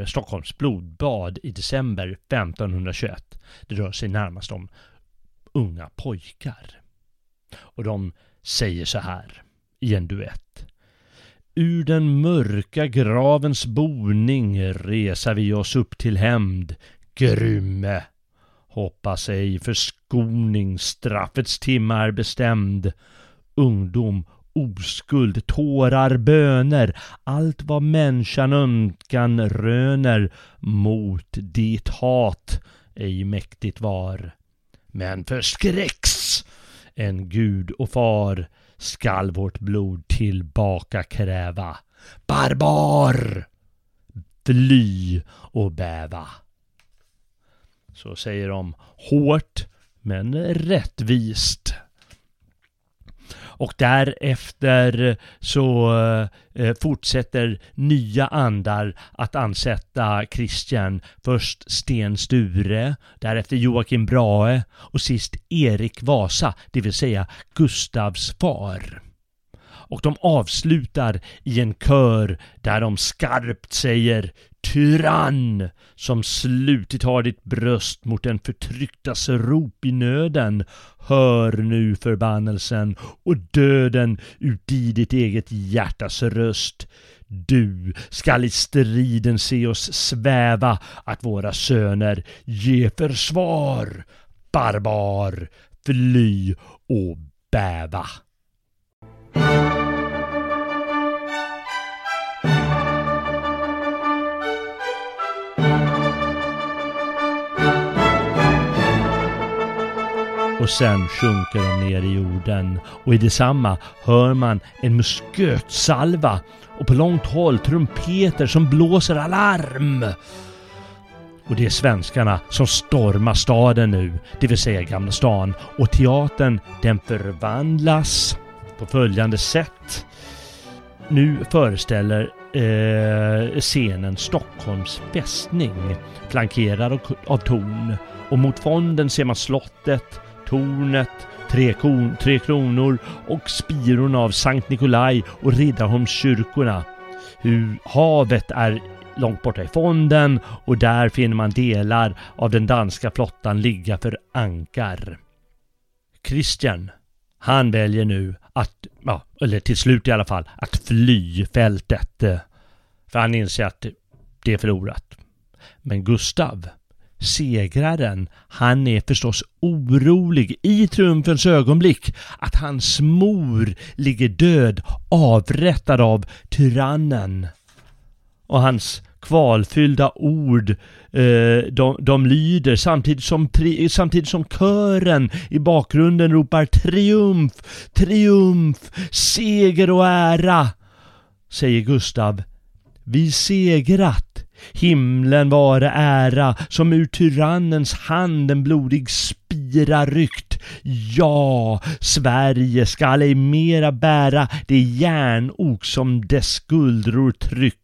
eh, Stockholms blodbad i december 1521. Det rör sig närmast om unga pojkar. Och de säger så här i en duett. Ur den mörka gravens boning resa vi oss upp till hämnd, grymme. Hoppas ej förskoning, straffets timme är bestämd. Ungdom, oskuld, tårar, böner, allt vad människan önskan röner mot ditt hat ej mäktigt var. Men förskräcks en gud och far skall vårt blod tillbaka kräva. Barbar! Fly och bäva. Så säger de hårt men rättvist. Och därefter så eh, fortsätter nya andar att ansätta Christian. Först Sten Sture, därefter Joakim Brahe och sist Erik Vasa, det vill säga Gustavs far och de avslutar i en kör där de skarpt säger Tyrann som slutit har ditt bröst mot den förtrycktas rop i nöden. Hör nu förbannelsen och döden uti ditt eget hjärtas röst. Du skall i striden se oss sväva att våra söner ge försvar. Barbar, fly och bäva. Och sen sjunker de ner i jorden och i detsamma hör man en muskötsalva och på långt håll trumpeter som blåser alarm. Och det är svenskarna som stormar staden nu, det vill säga Gamla stan. Och teatern den förvandlas på följande sätt. Nu föreställer eh, scenen Stockholms fästning flankerad av torn. Och mot fonden ser man slottet tornet, tre, kon, tre kronor och spirorna av Sankt Nikolaj och Riddarholmskyrkorna. Havet är långt borta i fonden och där finner man delar av den danska flottan ligga för ankar. Christian, han väljer nu att, ja, eller till slut i alla fall, att fly fältet. För han inser att det är förlorat. Men Gustav, segraren, han är förstås orolig i triumfens ögonblick att hans mor ligger död avrättad av tyrannen. Och hans kvalfyllda ord eh, de, de lyder samtidigt som, samtidigt som kören i bakgrunden ropar triumf, triumf, seger och ära, säger Gustav. Vi segrat, Himlen vare ära, som ur tyrannens hand en blodig spira ryckt. Ja, Sverige skall ej mera bära det järnok som dess skuldror tryckt.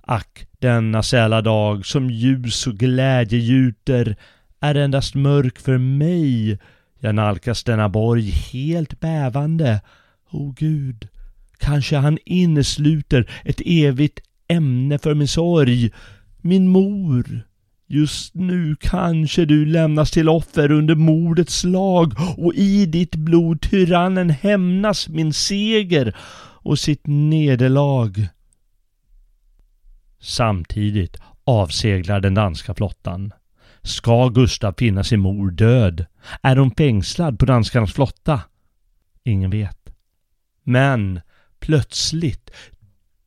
Ack, denna sälla dag som ljus och glädje gjuter är endast mörk för mig. Jag nalkas denna borg helt bävande. O Gud, kanske han innesluter ett evigt ämne för min sorg. Min mor. Just nu kanske du lämnas till offer under mordets lag och i ditt blod tyrannen hämnas min seger och sitt nederlag. Samtidigt avseglar den danska flottan. Ska Gustav finna sin mor död? Är hon fängslad på danskarnas flotta? Ingen vet. Men plötsligt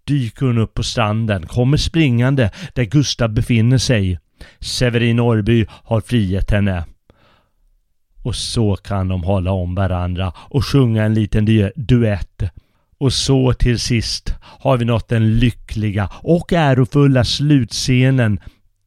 dyker hon upp på stranden, kommer springande där Gustav befinner sig. Severin Norrby har frihet henne. Och så kan de hålla om varandra och sjunga en liten du duett. Och så till sist har vi nått den lyckliga och ärofulla slutscenen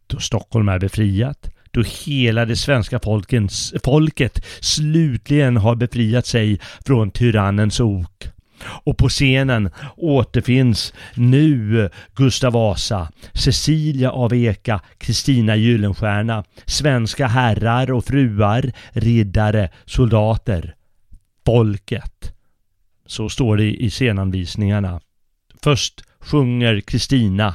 då Stockholm är befriat. Då hela det svenska folkens, folket slutligen har befriat sig från tyrannens ok. Och på scenen återfinns nu Gustav Vasa, Cecilia av Eka, Kristina Gyllenstierna, svenska herrar och fruar, riddare, soldater. Folket. Så står det i scenanvisningarna. Först sjunger Kristina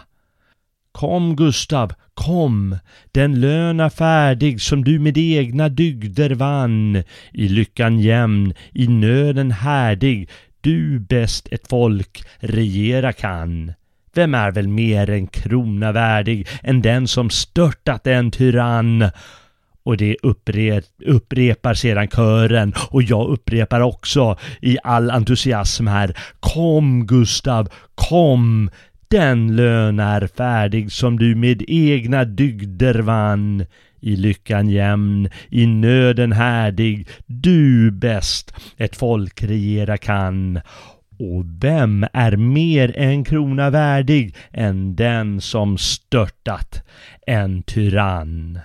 Kom Gustav, kom, den lön är färdig som du med egna dygder vann. I lyckan jämn, i nöden härdig, du bäst ett folk regera kan. Vem är väl mer en krona värdig än den som störtat en tyrann? Och det uppre upprepar sedan kören och jag upprepar också i all entusiasm här. Kom Gustav, kom! Den lön är färdig som du med egna dygder vann i lyckan jämn, i nöden härdig, du bäst ett folk regera kan. Och vem är mer en krona värdig än den som störtat en tyrann?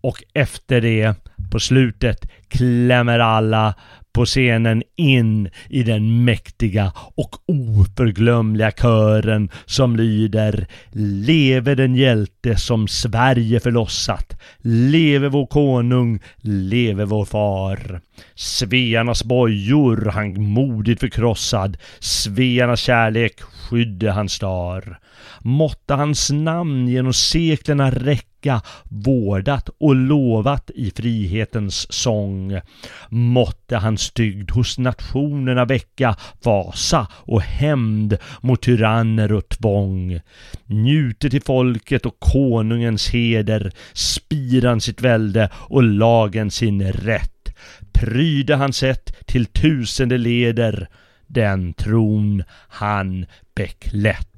Och efter det, på slutet, klämmer alla på scenen in i den mäktiga och oförglömliga kören som lyder Leve den hjälte som Sverige förlossat. Leve vår konung, leve vår far. Svearnas bojor han modigt förkrossad, Svearnas kärlek skydde hans star. Måtte hans namn genom seklerna räcka, vårdat och lovat i frihetens sång. Måtte hans dygd hos nationerna väcka fasa och hämnd mot tyranner och tvång. Njuter till folket och konungens heder, spiran sitt välde och lagen sin rätt. Pryde hans ett till tusende leder, den tron han beklätt.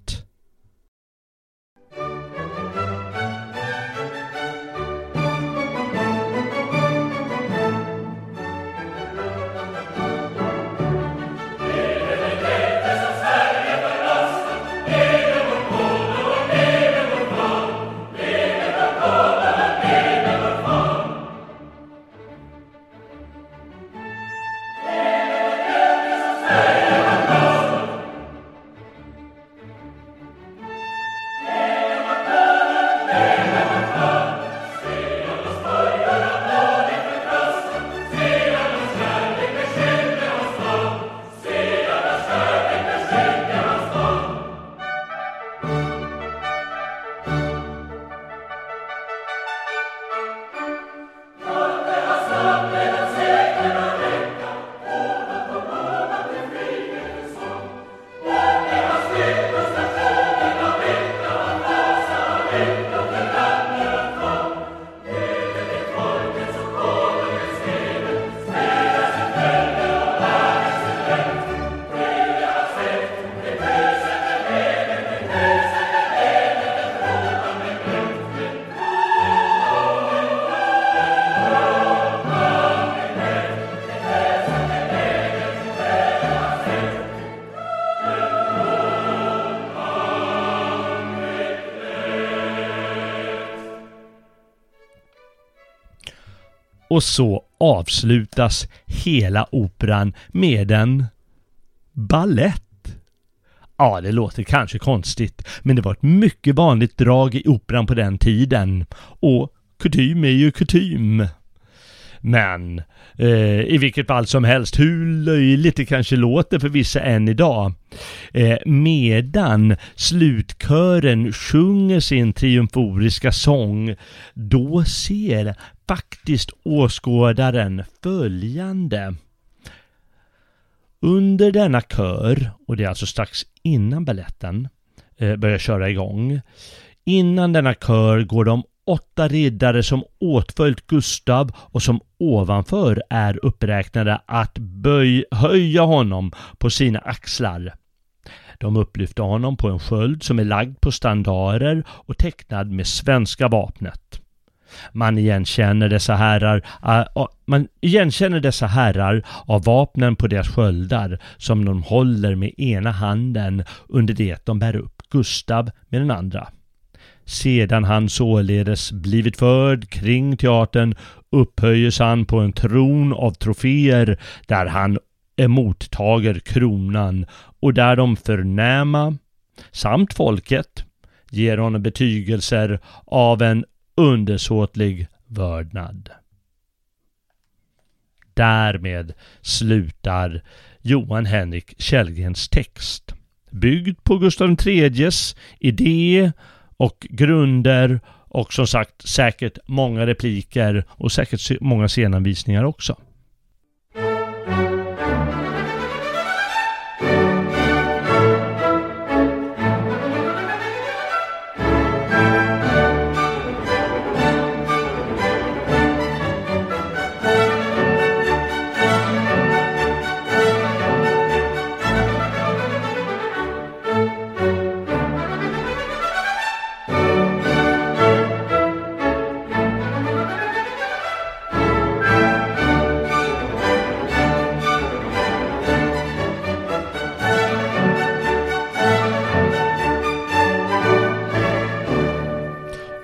Och så avslutas hela operan med en ballett. Ja, det låter kanske konstigt, men det var ett mycket vanligt drag i operan på den tiden. Och kutym är ju kutym. Men eh, i vilket fall som helst, hur löjligt det kanske låter för vissa än idag. Eh, medan slutkören sjunger sin triumforiska sång, då ser faktiskt åskådaren följande. Under denna kör, och det är alltså strax innan balletten eh, börjar köra igång, innan denna kör går de åtta riddare som åtföljt Gustav och som ovanför är uppräknade att böj, höja honom på sina axlar. De upplyfter honom på en sköld som är lagd på standarer och tecknad med svenska vapnet. Man igenkänner dessa herrar, äh, man igenkänner dessa herrar av vapnen på deras sköldar som de håller med ena handen under det de bär upp Gustav med den andra. Sedan han således blivit förd kring teatern upphöjes han på en tron av troféer där han emottager kronan och där de förnäma samt folket ger honom betygelser av en undersåtlig vördnad. Därmed slutar Johan Henrik Källgrens text, byggd på Gustav IIIs idé och grunder och som sagt säkert många repliker och säkert många scenanvisningar också.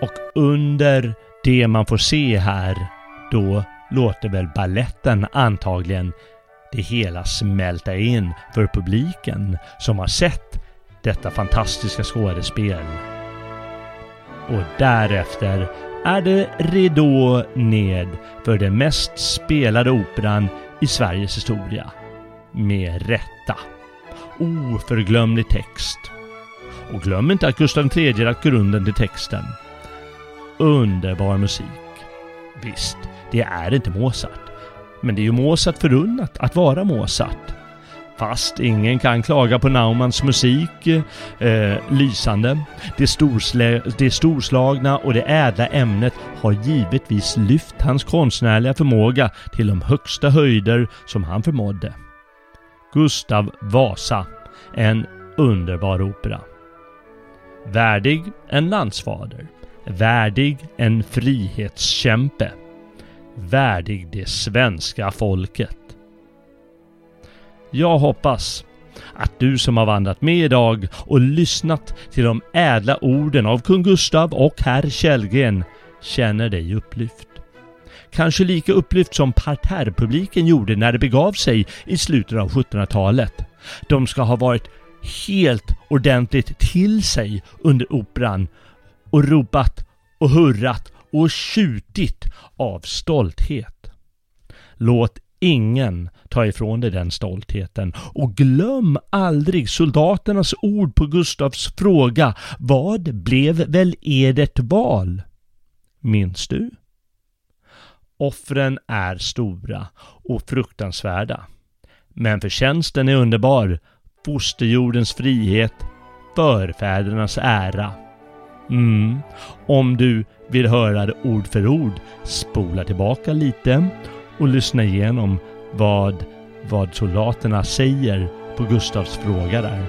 Och under det man får se här, då låter väl balletten antagligen det hela smälta in för publiken som har sett detta fantastiska skådespel. Och därefter är det ridå ned för den mest spelade operan i Sveriges historia. Med rätta. Oförglömlig text. Och glöm inte att Gustav III lagt grunden till texten. Underbar musik. Visst, det är inte Mozart. Men det är ju Mozart förunnat att vara Mozart. Fast ingen kan klaga på Naumanns musik. Eh, lysande. Det, storslä, det storslagna och det ädla ämnet har givetvis lyft hans konstnärliga förmåga till de högsta höjder som han förmådde. Gustav Vasa. En underbar opera. Värdig en landsfader. Värdig en frihetskämpe. Värdig det svenska folket. Jag hoppas att du som har vandrat med idag och lyssnat till de ädla orden av kung Gustav och herr Källgren känner dig upplyft. Kanske lika upplyft som parterrpubliken gjorde när det begav sig i slutet av 1700-talet. De ska ha varit helt ordentligt till sig under operan och ropat och hurrat och tjutit av stolthet. Låt ingen ta ifrån dig den stoltheten. Och glöm aldrig soldaternas ord på Gustavs fråga Vad blev väl edert val? Minns du? Offren är stora och fruktansvärda. Men förtjänsten är underbar. Fosterjordens frihet, förfädernas ära. Mm. Om du vill höra det ord för ord, spola tillbaka lite och lyssna igenom vad, vad soldaterna säger på Gustavs fråga där.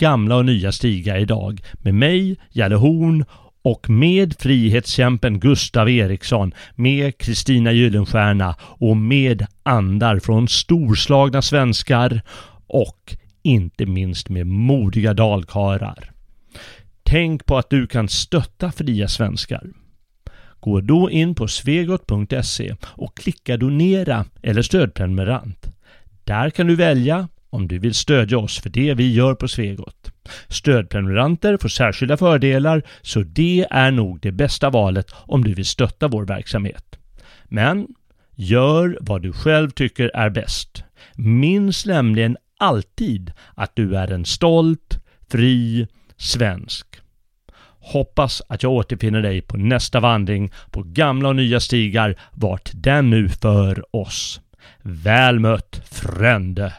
Gamla och nya stigar idag med mig, Jalle Horn och med frihetskämpen Gustav Eriksson, med Kristina Gyllenstierna och med andar från storslagna svenskar och inte minst med modiga dalkarar. Tänk på att du kan stötta fria svenskar. Gå då in på svegot.se och klicka donera eller stödprenumerant. Där kan du välja om du vill stödja oss för det vi gör på Svegot. Stödprenumeranter får särskilda fördelar så det är nog det bästa valet om du vill stötta vår verksamhet. Men gör vad du själv tycker är bäst. Minns nämligen alltid att du är en stolt, fri svensk. Hoppas att jag återfinner dig på nästa vandring på gamla och nya stigar vart den nu för oss. Väl mött Frände!